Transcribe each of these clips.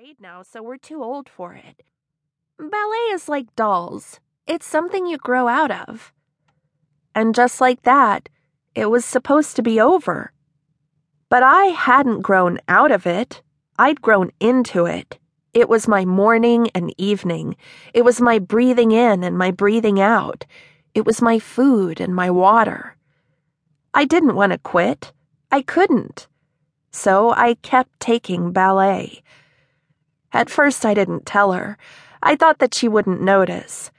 grade now, so we're too old for it. Ballet is like dolls, it's something you grow out of. And just like that, it was supposed to be over. But I hadn't grown out of it, I'd grown into it. It was my morning and evening. It was my breathing in and my breathing out. It was my food and my water. I didn't want to quit. I couldn't. So I kept taking ballet. At first, I didn't tell her. I thought that she wouldn't notice.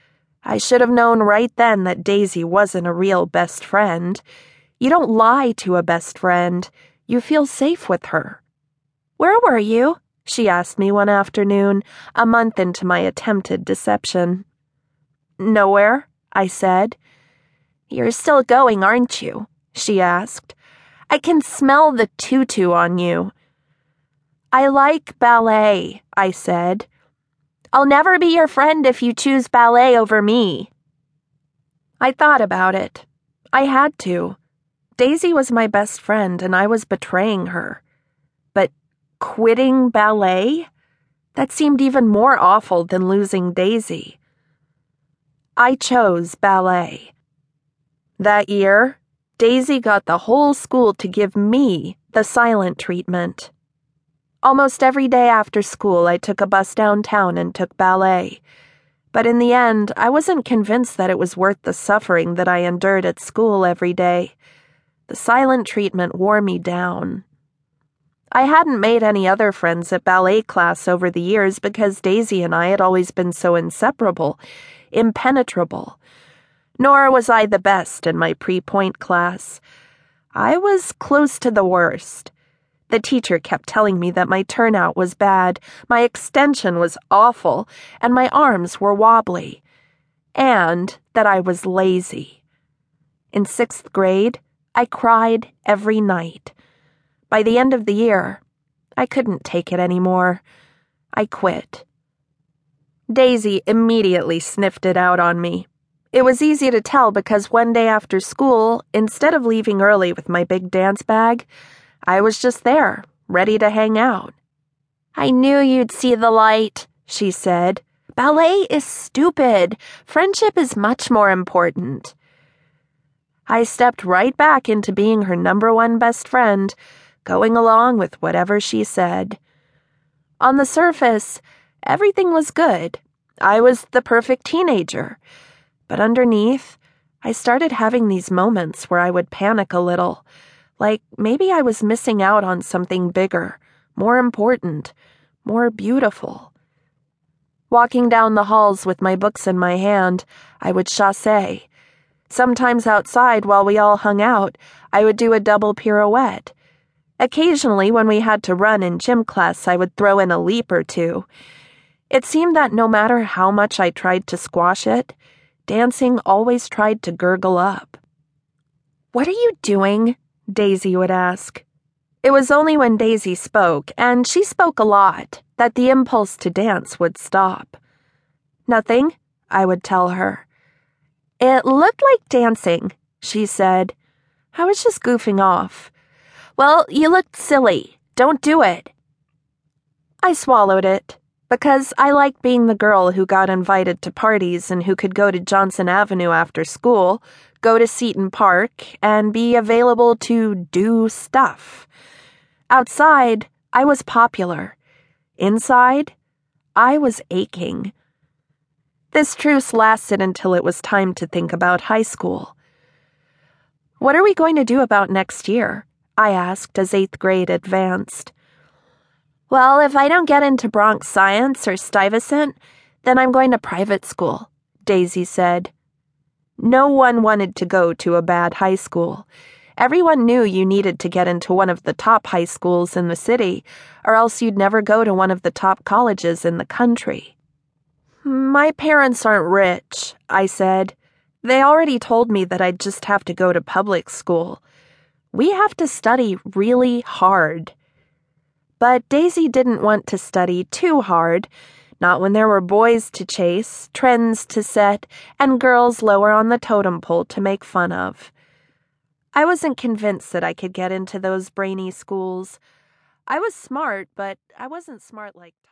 I should have known right then that Daisy wasn't a real best friend. You don't lie to a best friend, you feel safe with her. Where were you? She asked me one afternoon, a month into my attempted deception. Nowhere, I said. You're still going, aren't you? She asked. I can smell the tutu on you. I like ballet, I said. I'll never be your friend if you choose ballet over me. I thought about it. I had to. Daisy was my best friend, and I was betraying her. But quitting ballet? That seemed even more awful than losing Daisy. I chose ballet. That year, Daisy got the whole school to give me the silent treatment. Almost every day after school, I took a bus downtown and took ballet. But in the end, I wasn't convinced that it was worth the suffering that I endured at school every day. The silent treatment wore me down. I hadn't made any other friends at ballet class over the years because Daisy and I had always been so inseparable, impenetrable. Nor was I the best in my pre pointe class. I was close to the worst. The teacher kept telling me that my turnout was bad, my extension was awful, and my arms were wobbly. And that I was lazy. In sixth grade, I cried every night. By the end of the year, I couldn't take it anymore. I quit. Daisy immediately sniffed it out on me. It was easy to tell because one day after school, instead of leaving early with my big dance bag, I was just there, ready to hang out. I knew you'd see the light, she said. Ballet is stupid. Friendship is much more important. I stepped right back into being her number one best friend, going along with whatever she said. On the surface, everything was good. I was the perfect teenager. But underneath, I started having these moments where I would panic a little like maybe I was missing out on something bigger, more important, more beautiful. Walking down the halls with my books in my hand, I would chasse. Sometimes outside, while we all hung out, I would do a double pirouette. Occasionally, when we had to run in gym class, I would throw in a leap or two. It seemed that no matter how much I tried to squash it, dancing always tried to gurgle up. What are you doing? Daisy would ask. It was only when Daisy spoke, and she spoke a lot, that the impulse to dance would stop. Nothing, I would tell her. It looked like dancing, she said. I was just goofing off. Well, you looked silly. Don't do it. I swallowed it because I liked being the girl who got invited to parties and who could go to Johnson Avenue after school, go to Seton Park, and be available to do stuff. Outside, I was popular. Inside, I was aching. This truce lasted until it was time to think about high school. What are we going to do about next year? I asked as eighth grade advanced. Well, if I don't get into Bronx Science or Stuyvesant, then I'm going to private school, Daisy said. No one wanted to go to a bad high school. Everyone knew you needed to get into one of the top high schools in the city, or else you'd never go to one of the top colleges in the country. My parents aren't rich, I said. They already told me that I'd just have to go to public school. We have to study really hard. But Daisy didn't want to study too hard, not when there were boys to chase, trends to set, and girls lower on the totem pole to make fun of. I wasn't convinced that I could get into those brainy schools. I was smart, but I wasn't smart like Tom.